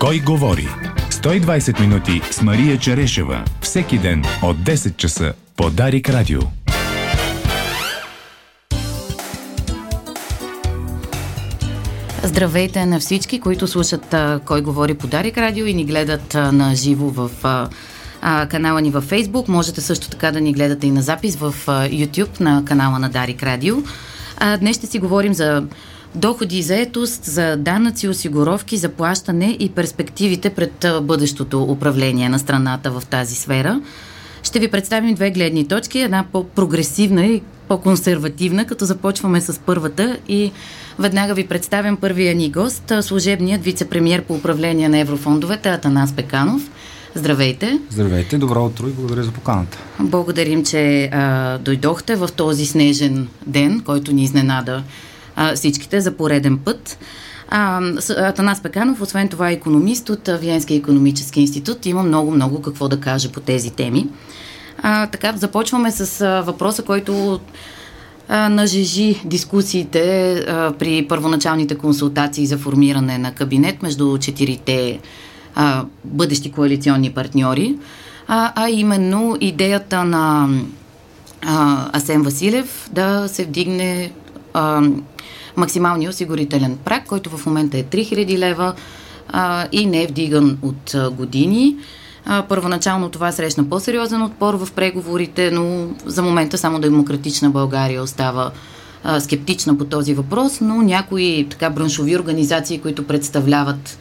Кой говори? 120 минути с Мария Черешева. Всеки ден от 10 часа по Дарик Радио. Здравейте на всички, които слушат Кой говори по Дарик Радио и ни гледат а, на живо в канала ни във Фейсбук. Можете също така да ни гледате и на запис в YouTube на канала на Дарик Радио. Днес ще си говорим за доходи и заетост, за данъци, осигуровки, заплащане и перспективите пред бъдещото управление на страната в тази сфера. Ще ви представим две гледни точки, една по-прогресивна и по-консервативна, като започваме с първата и веднага ви представям първия ни гост, служебният вице-премьер по управление на еврофондовете Атанас Пеканов. Здравейте! Здравейте, добро утро и благодаря за поканата. Благодарим, че а, дойдохте в този снежен ден, който ни изненада а, всичките за пореден път. А, Атанас Пеканов, освен това е економист от Виенския економически институт, има много-много какво да каже по тези теми. А, така, започваме с а, въпроса, който нажежи дискусиите а, при първоначалните консултации за формиране на кабинет между четирите а, бъдещи коалиционни партньори, а, а именно идеята на а, Асен Василев да се вдигне а, максималния осигурителен прак, който в момента е 3000 лева а, и не е вдиган от а, години. А, първоначално това срещна по-сериозен отпор в преговорите, но за момента само Демократична България остава а, скептична по този въпрос, но някои така браншови организации, които представляват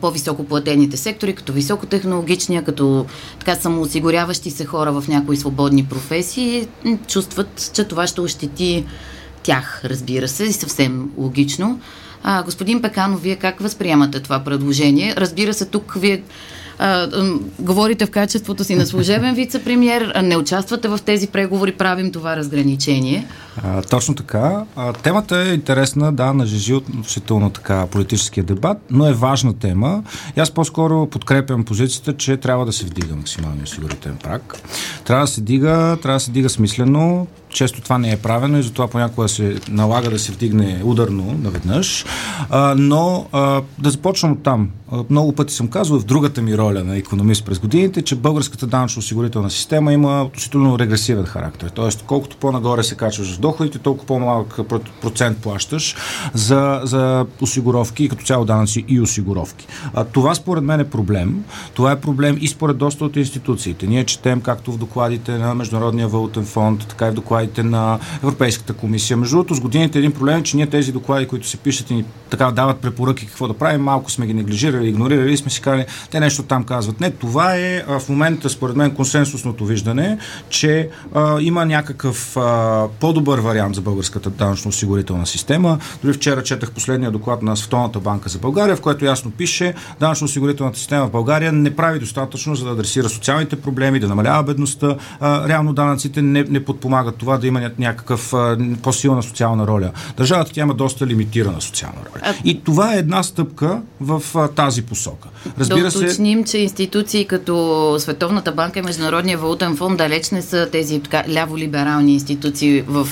по-високо платените сектори, като високотехнологичния, като така самоосигуряващи се хора в някои свободни професии, чувстват, че това ще ощети тях, разбира се, и съвсем логично. А, господин Пеканов, вие как възприемате това предложение? Разбира се, тук вие а, говорите в качеството си на служебен вице-премьер, не участвате в тези преговори, правим това разграничение. А, точно така. А, темата е интересна, да, нажежи относително така политическия дебат, но е важна тема. И аз по-скоро подкрепям позицията, че трябва да се вдига максималния осигурителен прак. Трябва да се дига, трябва да се дига смислено, често това не е правено и затова понякога се налага да се вдигне ударно наведнъж. А, но а, да започнем от там. Много пъти съм казвал в другата ми роля на економист през годините, че българската данъчно-осигурителна система има относително регресивен характер. Тоест, колкото по-нагоре се качваш в доходите, толкова по-малък процент плащаш за, за осигуровки и като цяло данъци и осигуровки. А, това според мен е проблем. Това е проблем и според доста от институциите. Ние четем както в докладите на Международния валутен фонд, така и в докладите на Европейската комисия. Между другото, с годините един проблем е, че ние тези доклади, които се пишат и ни така дават препоръки какво да правим, малко сме ги неглижирали, игнорирали и сме си казали, те нещо там казват. Не, това е а, в момента, според мен, консенсусното виждане, че а, има някакъв а, по-добър вариант за българската данъчно-осигурителна система. Дори вчера четах последния доклад на Световната банка за България, в който ясно пише, данъчно-осигурителната система в България не прави достатъчно за да адресира социалните проблеми, да намалява бедността. А, реално данъците не, не подпомагат това да има някакъв а, по-силна социална роля. Държавата тя има доста лимитирана социална роля. И това е една стъпка в а, тази посока. Разбира да уточним, се... че институции като Световната банка и Международния валутен фонд далеч не са тези така, ляво-либерални институции в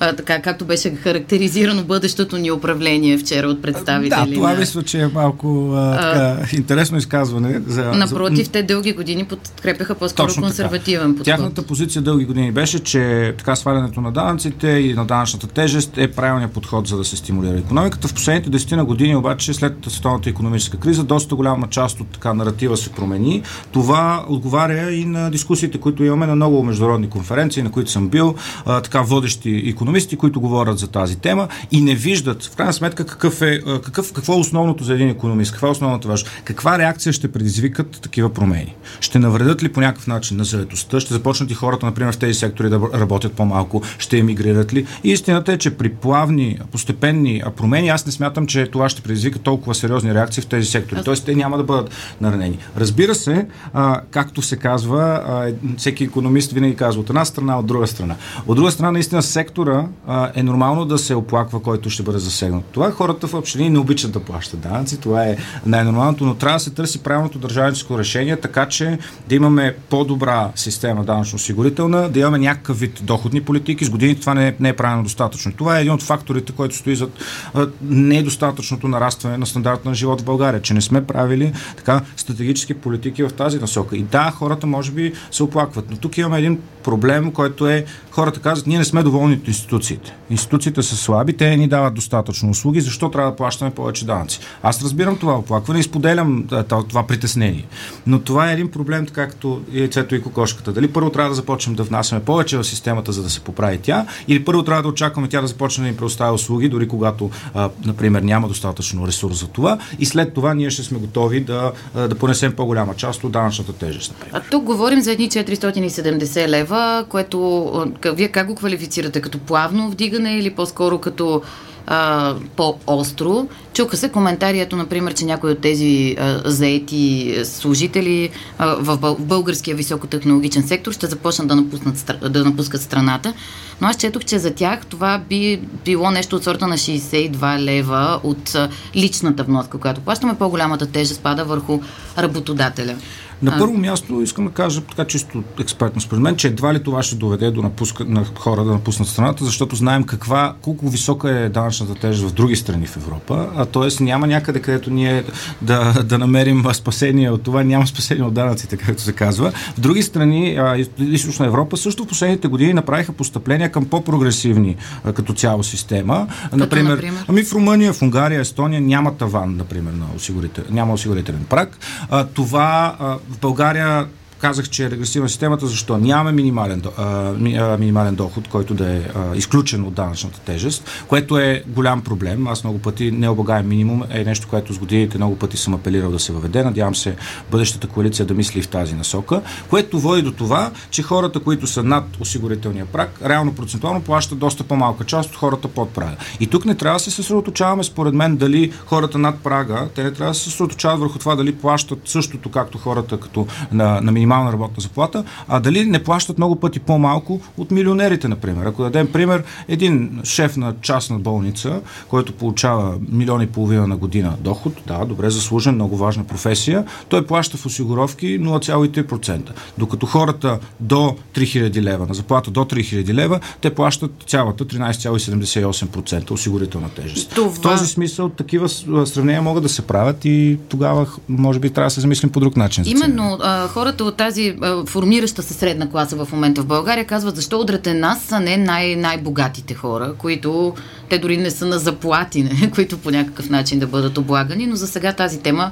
а, така както беше характеризирано бъдещото ни управление вчера от представители. Да, това на... мисля, че е малко а, така, а, интересно изказване. За, напротив, за... те дълги години подкрепяха по-скоро Точно консервативен така. подход. Тяхната позиция дълги години беше, че така свалянето на данъците и на данъчната тежест е правилният подход за да се стимулира економиката. В последните десетина години обаче, след световната економическа криза, доста голяма част от така наратива се промени. Това отговаря и на дискусиите, които имаме на много международни конференции, на които съм бил, а, така водещи економисти економисти, които говорят за тази тема и не виждат в крайна сметка какъв е, какъв, какво е основното за един економист, каква е основната важност, каква реакция ще предизвикат такива промени. Ще навредят ли по някакъв начин на заедостта, ще започнат и хората, например, в тези сектори да работят по-малко, ще емигрират ли. И истината е, че при плавни, постепенни промени аз не смятам, че това ще предизвика толкова сериозни реакции в тези сектори. Тоест, те няма да бъдат наранени. Разбира се, а, както се казва, а, всеки економист винаги казва от една страна, от друга страна. От друга страна, наистина, сектора хора а, е нормално да се оплаква, който ще бъде засегнат. Това хората в общини не обичат да плащат данъци, това е най-нормалното, но трябва да се търси правилното държавническо решение, така че да имаме по-добра система данъчно-осигурителна, да имаме някакъв вид доходни политики. С годините това не е, не е правилно достатъчно. Това е един от факторите, който стои за недостатъчното нарастване на стандарта на живот в България, че не сме правили така стратегически политики в тази насока. И да, хората може би се оплакват, но тук имаме един проблем, който е хората казват, ние не сме доволни от институциите. Институциите са слаби, те ни дават достатъчно услуги, защо трябва да плащаме повече данъци? Аз разбирам това оплакване и споделям това притеснение. Но това е един проблем, така като яйцето и кокошката. Дали първо трябва да започнем да внасяме повече в системата, за да се поправи тя, или първо трябва да очакваме тя да започне да ни предоставя услуги, дори когато, например, няма достатъчно ресурс за това, и след това ние ще сме готови да, да понесем по-голяма част от данъчната тежест. Например. А тук говорим за едни 470 лева, което вие как го квалифицирате? Като плавно вдигане или по-скоро като а, по-остро. Чука се коментарието, например, че някои от тези а, заети служители а, в българския високотехнологичен сектор ще започнат да, напуснат, да напускат страната. Но аз четох, че за тях това би било нещо от сорта на 62 лева от личната вноска, която плащаме. По-голямата тежест пада върху работодателя. На първо място искам да кажа така чисто експертно според мен, че едва ли това ще доведе до напуска, на хора да напуснат страната, защото знаем каква, колко висока е данъчната тежест в други страни в Европа, а т.е. няма някъде, където ние да, да намерим спасение от това, няма спасение от данъците, както се казва. В други страни, а, източна Европа, също в последните години направиха постъпления към по-прогресивни а, като цяло система. Като, например, например, ами в Румъния, в Унгария, Естония няма таван, например, на осигурител, няма осигурителен прак. А, това а, в България казах, че е регресивна системата, защо нямаме минимален, а, минимален доход, който да е а, изключен от данъчната тежест, което е голям проблем. Аз много пъти необлагаем минимум е нещо, което с годините много пъти съм апелирал да се въведе. Надявам се бъдещата коалиция да мисли в тази насока, което води до това, че хората, които са над осигурителния прак, реално процентуално плащат доста по-малка част от хората под прага. И тук не трябва да се съсредоточаваме, според мен, дали хората над прага, те не трябва да се съсредоточават върху това дали плащат същото, както хората като на, на минимален минимална работна заплата, а дали не плащат много пъти по-малко от милионерите, например. Ако дадем пример, един шеф на частна болница, който получава милиони и половина на година доход, да, добре заслужен, много важна професия, той плаща в осигуровки 0,3%. Докато хората до 3000 лева, на заплата до 3000 лева, те плащат цялата 13,78% осигурителна тежест. Това... В този смисъл такива сравнения могат да се правят и тогава може би трябва да се замислим по друг начин. Именно а, хората от тази а, формираща се средна класа в момента в България казват защо удрете нас, а не най- най-богатите хора, които те дори не са на заплати, не, които по някакъв начин да бъдат облагани, но за сега тази тема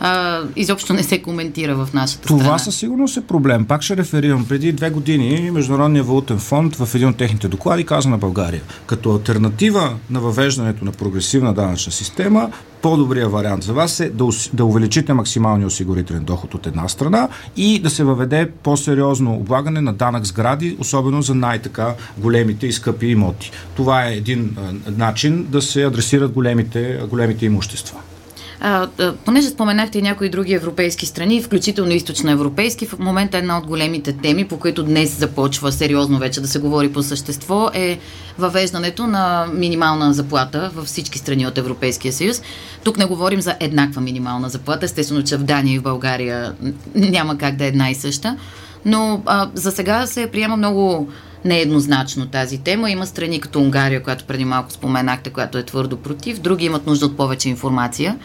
а, изобщо не се коментира в нашата Това страна. със сигурност е проблем. Пак ще реферирам. Преди две години Международния валутен фонд в един от техните доклади каза на България, като альтернатива на въвеждането на прогресивна данъчна система, по-добрия вариант за вас е да, да увеличите максималния осигурителен доход от една страна и да се въведе по-сериозно облагане на данък сгради, особено за най-така големите и скъпи имоти. Това е един а, начин да се адресират големите, големите имущества. А, понеже споменахте и някои други европейски страни, включително източноевропейски, в момента една от големите теми, по които днес започва сериозно вече да се говори по същество, е въвеждането на минимална заплата във всички страни от Европейския съюз. Тук не говорим за еднаква минимална заплата, естествено, че в Дания и в България няма как да е една и съща, но а, за сега се приема много нееднозначно тази тема. Има страни като Унгария, която преди малко споменахте, която е твърдо против, други имат нужда от повече информация.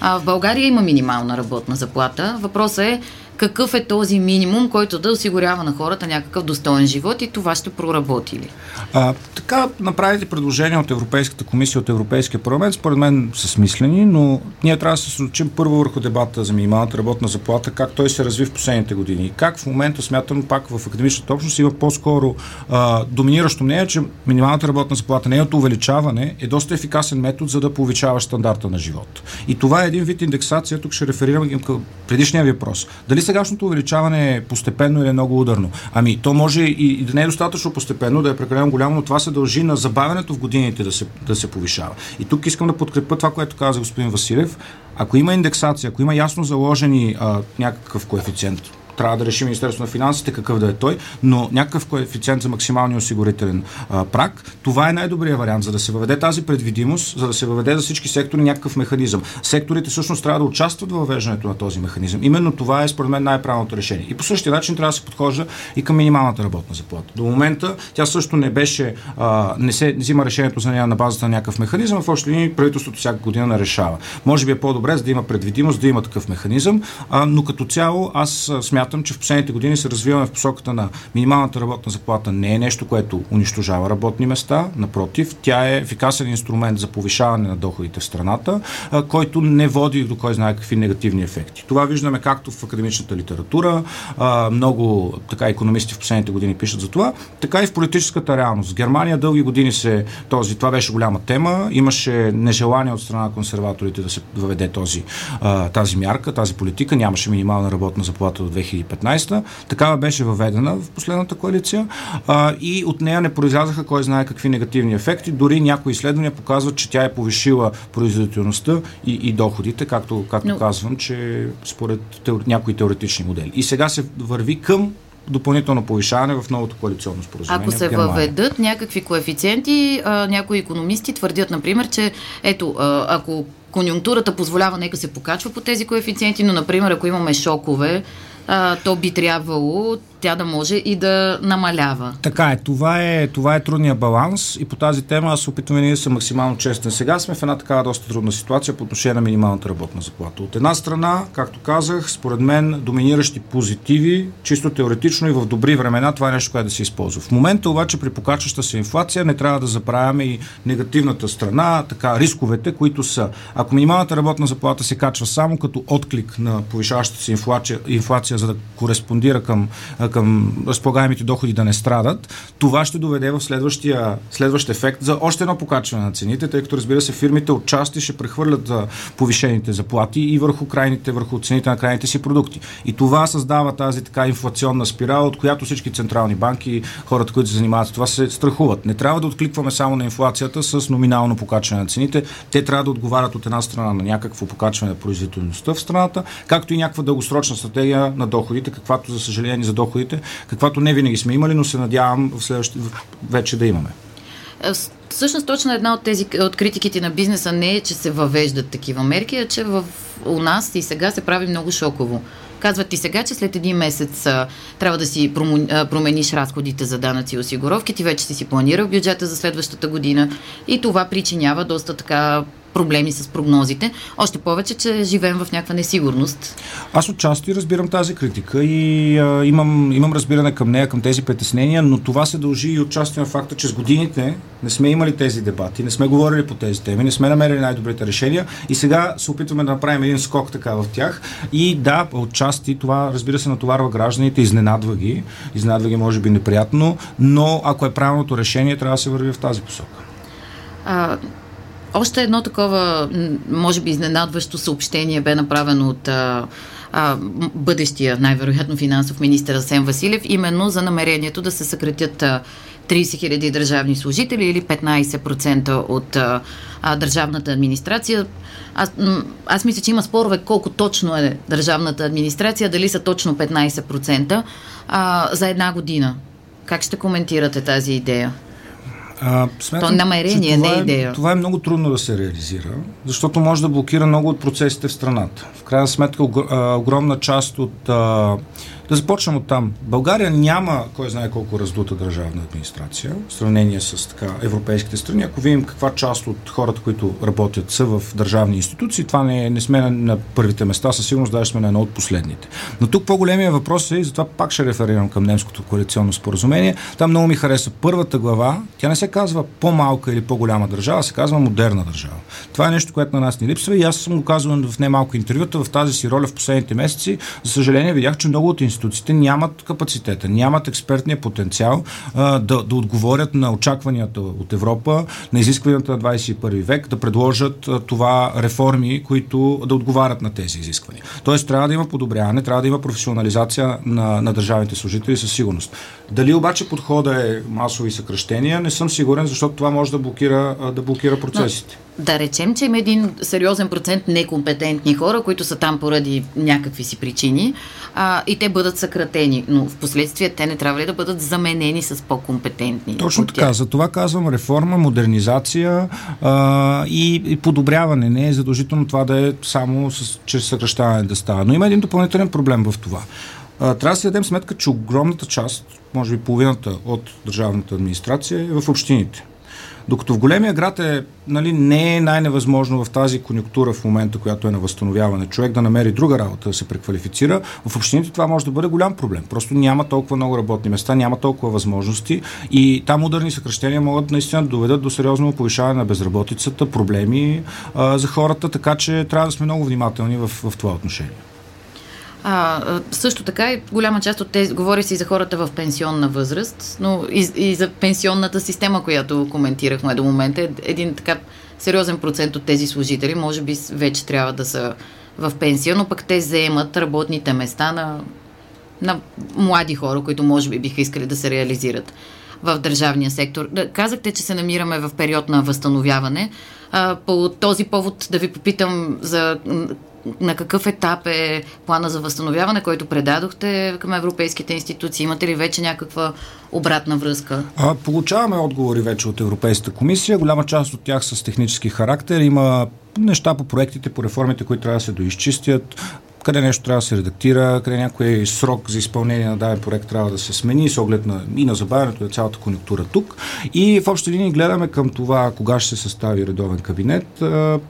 А в България има минимална работна заплата. Въпросът е какъв е този минимум, който да осигурява на хората някакъв достоен живот и това ще проработи ли? А, така, направите предложения от Европейската комисия, от Европейския парламент, според мен са смислени, но ние трябва да се случим първо върху дебата за минималната работна заплата, как той се разви в последните години. И как в момента смятам пак в академичната общност има по-скоро а, доминиращо мнение, че минималната работна заплата, нейното увеличаване е доста ефикасен метод за да повишава стандарта на живот. И това е един вид индексация, тук ще реферирам към предишния въпрос. Дали сегашното увеличаване е постепенно или е много ударно? Ами, то може и, и да не е достатъчно постепенно, да е прекалено голямо, но това се дължи на забавянето в годините да се, да се повишава. И тук искам да подкрепя това, което каза господин Василев. Ако има индексация, ако има ясно заложени а, някакъв коефициент, трябва да реши Министерство на финансите какъв да е той, но някакъв коефициент за максималния осигурителен а, прак, това е най-добрият вариант, за да се въведе тази предвидимост, за да се въведе за всички сектори някакъв механизъм. Секторите всъщност трябва да участват в въвеждането на този механизъм. Именно това е според мен най-правилното решение. И по същия начин трябва да се подхожда и към минималната работна заплата. До момента тя също не беше, а, не се взима решението за нея на базата на някакъв механизъм, в още линии правителството всяка година не решава. Може би е по-добре, за да има предвидимост, да има такъв механизъм, а, но като цяло аз смятам, че в последните години се развиваме в посоката на минималната работна заплата. Не е нещо, което унищожава работни места, напротив, тя е ефикасен инструмент за повишаване на доходите в страната, който не води до кой знае какви негативни ефекти. Това виждаме както в академичната литература, много така економисти в последните години пишат за това, така и в политическата реалност. В Германия дълги години се този, това беше голяма тема, имаше нежелание от страна на консерваторите да се въведе този, тази мярка, тази политика, нямаше минимална работна заплата до 2015. Такава беше въведена в последната коалиция а, и от нея не произлязаха кой знае какви негативни ефекти. Дори някои изследвания показват, че тя е повишила производителността и, и доходите, както, както Но... казвам, че според теор... някои теоретични модели. И сега се върви към допълнително повишаване в новото коалиционно споразумение. Ако се въведат някакви коефициенти, а, някои економисти твърдят, например, че ето, а, ако конюнктурата позволява, нека се покачва по тези коефициенти, но, например, ако имаме шокове, то би трябвало тя да може и да намалява. Така е. Това е, това е трудния баланс и по тази тема аз опитваме ние да съм максимално честен. Сега сме в една такава доста трудна ситуация по отношение на минималната работна заплата. От една страна, както казах, според мен доминиращи позитиви, чисто теоретично и в добри времена, това е нещо, което да се използва. В момента обаче при покачваща се инфлация не трябва да забравяме и негативната страна, така рисковете, които са. Ако минималната работна заплата се качва само като отклик на повишаващата се инфлация, инфлация за да кореспондира към към разполагаемите доходи да не страдат, това ще доведе в следващия, следващ ефект за още едно покачване на цените, тъй като разбира се фирмите от части ще прехвърлят повишените заплати и върху крайните, върху цените на крайните си продукти. И това създава тази така инфлационна спирала, от която всички централни банки, хората, които се занимават с това, се страхуват. Не трябва да откликваме само на инфлацията с номинално покачване на цените. Те трябва да отговарят от една страна на някакво покачване на производителността в страната, както и някаква дългосрочна стратегия на доходите, каквато за съжаление за доходите доходите, каквато не винаги сме имали, но се надявам в следващите вече да имаме. Е, всъщност точно една от тези от критиките на бизнеса не е, че се въвеждат такива мерки, а че в, у нас и сега се прави много шоково. Казват ти сега, че след един месец а, трябва да си промениш разходите за данъци и осигуровки, ти вече си си планирал бюджета за следващата година и това причинява доста така проблеми с прогнозите. Още повече, че живеем в някаква несигурност. Аз отчасти разбирам тази критика и а, имам, имам разбиране към нея, към тези притеснения, но това се дължи и отчасти на факта, че с годините не сме имали тези дебати, не сме говорили по тези теми, не сме намерили най-добрите решения и сега се опитваме да направим един скок така в тях. И да, отчасти това, разбира се, натоварва гражданите, изненадва ги, изненадва ги може би неприятно, но ако е правилното решение, трябва да се върви в тази посока. А, още едно такова, може би, изненадващо съобщение бе направено от а, а, бъдещия, най-вероятно, финансов министр Асен Василев, именно за намерението да се съкратят а, 30 хиляди държавни служители или 15% от а, а, държавната администрация. Аз, аз мисля, че има спорове колко точно е държавната администрация, дали са точно 15% а, за една година. Как ще коментирате тази идея? А, смятам, То намерение, не е идея. Това е много трудно да се реализира, защото може да блокира много от процесите в страната. В крайна сметка огромна част от а, да започнем от там. България няма кой знае колко раздута държавна администрация в сравнение с така, европейските страни. Ако видим каква част от хората, които работят, са в държавни институции, това не, не сме на, на първите места, със сигурност даже сме на едно от последните. Но тук по-големия въпрос е, и затова пак ще реферирам към немското коалиционно споразумение. Там много ми хареса първата глава. Тя не се казва по-малка или по-голяма държава, се казва модерна държава. Това е нещо, което на нас ни липсва и аз съм го казвал в немалко интервюта в тази си роля в последните месеци. За съжаление, видях, че много от институциите нямат капацитета, нямат експертния потенциал а, да, да отговорят на очакванията от Европа, на изискванията на 21 век, да предложат а, това реформи, които да отговарят на тези изисквания. Тоест трябва да има подобряване, трябва да има професионализация на, на държавните служители със сигурност. Дали обаче подхода е масови съкръщения, не съм сигурен, защото това може да блокира, да блокира процесите. Но, да речем, че има един сериозен процент некомпетентни хора, които са там поради някакви си причини а, и те бъдат съкратени, но в последствие те не трябва ли да бъдат заменени с по-компетентни? Точно така, за това казвам реформа, модернизация а, и, и подобряване. Не е задължително това да е само с, чрез съкръщаване да става. Но има един допълнителен проблем в това. А, трябва да си дадем сметка, че огромната част, може би половината от държавната администрация е в общините. Докато в големия град е, нали, не е най-невъзможно в тази конюнктура в момента, която е на възстановяване, човек да намери друга работа, да се преквалифицира, в общините това може да бъде голям проблем. Просто няма толкова много работни места, няма толкова възможности и там ударни съкрещения могат наистина да доведат до сериозно повишаване на безработицата, проблеми а, за хората, така че трябва да сме много внимателни в, в това отношение. А, също така голяма част от тези, говори си за хората в пенсионна възраст, но и, и за пенсионната система, която коментирахме до момента, един така сериозен процент от тези служители, може би вече трябва да са в пенсия, но пък те заемат работните места на, на млади хора, които може би биха искали да се реализират в държавния сектор. Казахте, че се намираме в период на възстановяване. По този повод да ви попитам за на какъв етап е плана за възстановяване, който предадохте към европейските институции? Имате ли вече някаква обратна връзка? А, получаваме отговори вече от Европейската комисия. Голяма част от тях с технически характер. Има неща по проектите, по реформите, които трябва да се доизчистят къде нещо трябва да се редактира, къде някой срок за изпълнение на даден проект трябва да се смени с оглед на, и на забавянето на цялата конъюнктура тук. И в общи линии гледаме към това кога ще се състави редовен кабинет.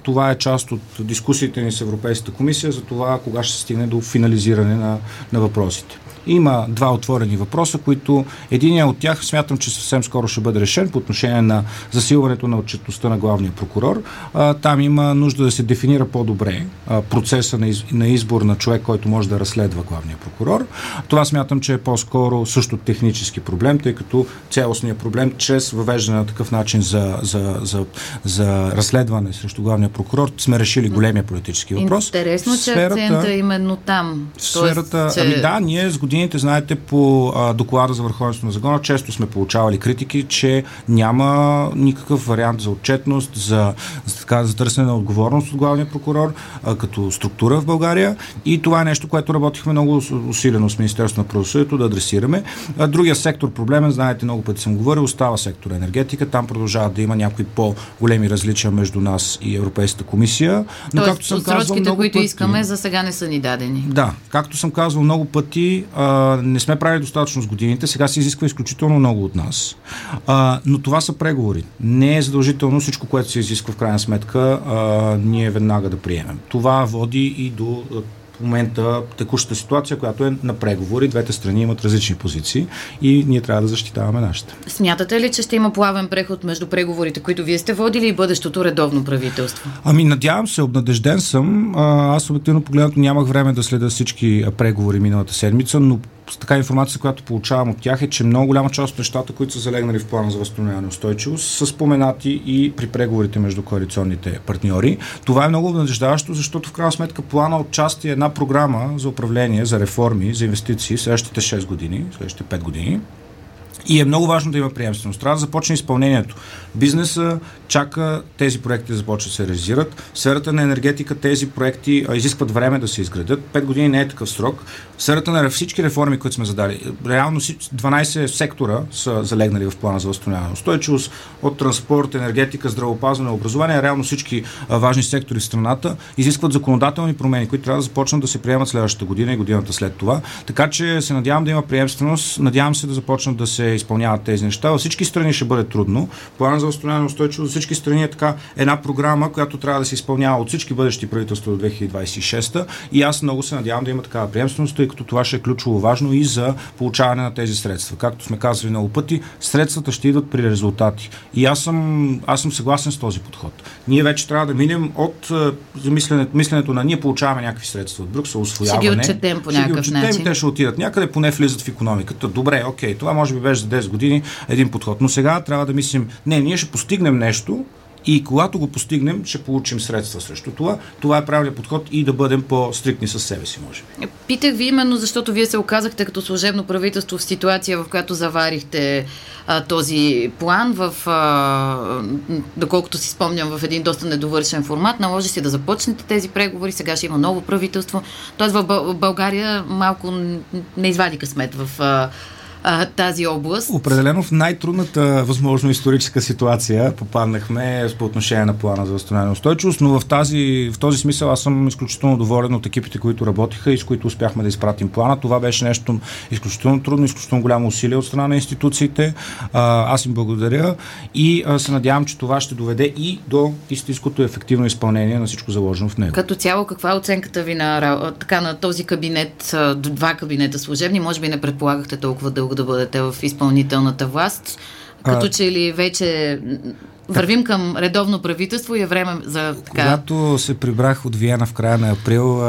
Това е част от дискусиите ни с Европейската комисия за това кога ще се стигне до финализиране на, на въпросите. Има два отворени въпроса, които единия от тях смятам, че съвсем скоро ще бъде решен по отношение на засилването на отчетността на главния прокурор. А, там има нужда да се дефинира по-добре а, процеса на, из, на избор на човек, който може да разследва главния прокурор. Това смятам, че е по-скоро също технически проблем, тъй като цялостният проблем чрез въвеждане на такъв начин за, за, за, за разследване срещу главния прокурор сме решили големия политически въпрос. Интересно, че сферата, акцента е именно там. Сферата, Тоест, че... ами да, ние с години годините, знаете, по а, доклада за върховенство на закона, често сме получавали критики, че няма никакъв вариант за отчетност, за, за, така, за търсене на отговорност от главния прокурор а, като структура в България. И това е нещо, което работихме много усилено с Министерството на правосъдието да адресираме. А, другия сектор проблемен, знаете, много пъти съм говорил, остава сектор енергетика. Там продължава да има някои по-големи различия между нас и Европейската комисия. Но, Тоест, както съм казвал, които пъти, искаме, за сега не са ни дадени. Да, както съм казвал много пъти, а, не сме правили достатъчно с годините, сега се изисква изключително много от нас. А, но това са преговори. Не е задължително всичко, което се изисква в крайна сметка, а, ние веднага да приемем. Това води и до момента текущата ситуация, която е на преговори. Двете страни имат различни позиции и ние трябва да защитаваме нашата. Смятате ли, че ще има плавен преход между преговорите, които вие сте водили и бъдещото редовно правителство? Ами, надявам се, обнадежден съм. Аз обективно погледнато нямах време да следя всички преговори миналата седмица, но така информация, която получавам от тях е, че много голяма част от нещата, които са залегнали в плана за възстановяване и устойчивост, са споменати и при преговорите между коалиционните партньори. Това е много надеждаващо, защото в крайна сметка плана от части е една програма за управление, за реформи, за инвестиции следващите 6 години, следващите 5 години. И е много важно да има приемственост. Трябва да започне изпълнението. Бизнеса чака тези проекти да започнат да се реализират. В сферата на енергетика тези проекти изискват време да се изградят. Пет години не е такъв срок. В сферата на всички реформи, които сме задали, реално 12 сектора са залегнали в плана за възстановяване устойчивост, от транспорт, енергетика, здравеопазване, образование. Реално всички важни сектори в страната изискват законодателни промени, които трябва да започнат да се приемат следващата година и годината след това. Така че се надявам да има приемственост, надявам се да започнат да се изпълняват тези неща. Във всички страни ще бъде трудно. Плана за възстановяване устойчивост за всички страни е така една програма, която трябва да се изпълнява от всички бъдещи правителства до 2026 и аз много се надявам да има такава приемственост, тъй като това ще е ключово важно и за получаване на тези средства. Както сме казали много пъти, средствата ще идват при резултати. И аз съм, аз съм съгласен с този подход. Ние вече трябва да минем от е, мисленето, мисленето на ние получаваме някакви средства от Брюксел, освояване. Ще ги отчетем по някакъв ще ги отчетем, начин. Те ще отидат някъде, поне влизат в економиката. Добре, окей, това може би беше за 10 години един подход. Но сега трябва да мислим, не, ние ще постигнем нещо, и когато го постигнем, ще получим средства срещу това. Това е правилният подход и да бъдем по-стрикни с себе си, може би. Питах ви именно, защото вие се оказахте като служебно правителство в ситуация, в която заварихте а, този план в, а, доколкото си спомням, в един доста недовършен формат. Наложи се да започнете тези преговори. Сега ще има ново правителство. Тоест в България малко не извади късмет в а, а, тази област. Определено в най-трудната възможно историческа ситуация попаднахме по отношение на плана за възстановяване устойчивост, но в, тази, в този смисъл аз съм изключително доволен от екипите, които работиха и с които успяхме да изпратим плана. Това беше нещо изключително трудно, изключително голямо усилие от страна на институциите. А, аз им благодаря и а, се надявам, че това ще доведе и до истинското ефективно изпълнение на всичко заложено в него. Като цяло, каква е оценката ви на, така, на този кабинет, два кабинета служебни? Може би не предполагахте толкова дълго да бъдете в изпълнителната власт. Като а... че ли вече вървим към редовно правителство и е време за така. Когато се прибрах от Виена в края на април,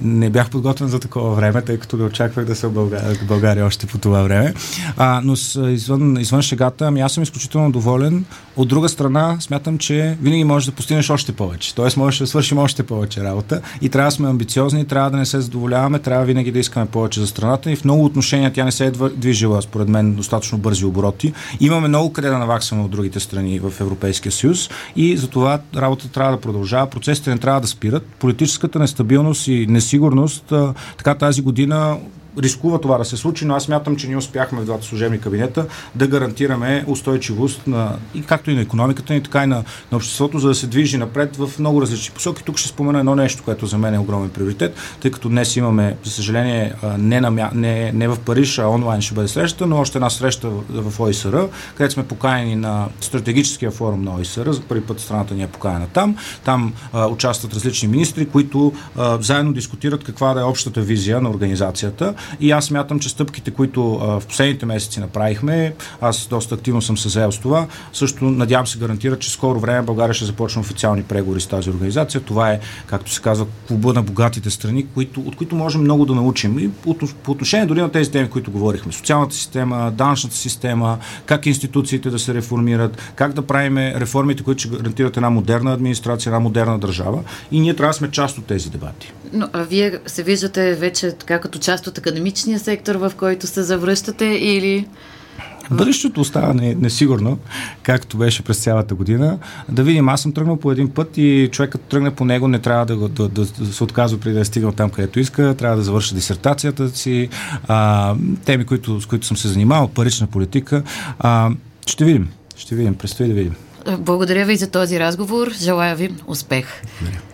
не бях подготвен за такова време, тъй като не очаквах да съм в България, България още по това време. А, но с, извън, извън шегата, ами аз съм изключително доволен. От друга страна, смятам, че винаги можеш да постигнеш още повече. Тоест, можеш да свършим още повече работа. И трябва да сме амбициозни, трябва да не се задоволяваме, трябва винаги да искаме повече за страната. И в много отношения тя не се е движила, според мен, достатъчно бързи обороти. Имаме много къде да наваксваме от другите страни в Европа Европейския съюз и за това работата трябва да продължава, процесите не трябва да спират. Политическата нестабилност и несигурност така тази година рискува това да се случи, но аз мятам, че ние успяхме в двата служебни кабинета да гарантираме устойчивост на, и както и на економиката, и така и на, на обществото, за да се движи напред в много различни посоки. Тук ще спомена едно нещо, което за мен е огромен приоритет, тъй като днес имаме, за съжаление, не, на, не, не в Париж, а онлайн ще бъде срещата, но още една среща в, в ОИСР, където сме поканени на стратегическия форум на ОИСР. За първи път страната ни е поканена там. Там а, участват различни министри, които а, заедно дискутират каква да е общата визия на организацията и аз мятам, че стъпките, които в последните месеци направихме, аз доста активно съм се заел с това, също надявам се гарантира, че скоро време България ще започне официални преговори с тази организация. Това е, както се казва, клуба на богатите страни, които, от които можем много да научим. И по, по отношение дори на тези теми, които говорихме, социалната система, данъчната система, как институциите да се реформират, как да правим реформите, които ще гарантират една модерна администрация, една модерна държава. И ние трябва да сме част от тези дебати. Но а вие се виждате вече така като част от академичния сектор, в който се завръщате или... Бъдещето остава несигурно, както беше през цялата година. Да видим, аз съм тръгнал по един път и човекът тръгне по него, не трябва да, да, да, да се отказва преди да е стигнал там, където иска, трябва да завърши дисертацията си, а, теми, които, с които съм се занимавал, парична политика. А, ще видим, ще видим, предстои да видим. Благодаря ви за този разговор. Желая ви успех. Благодаря.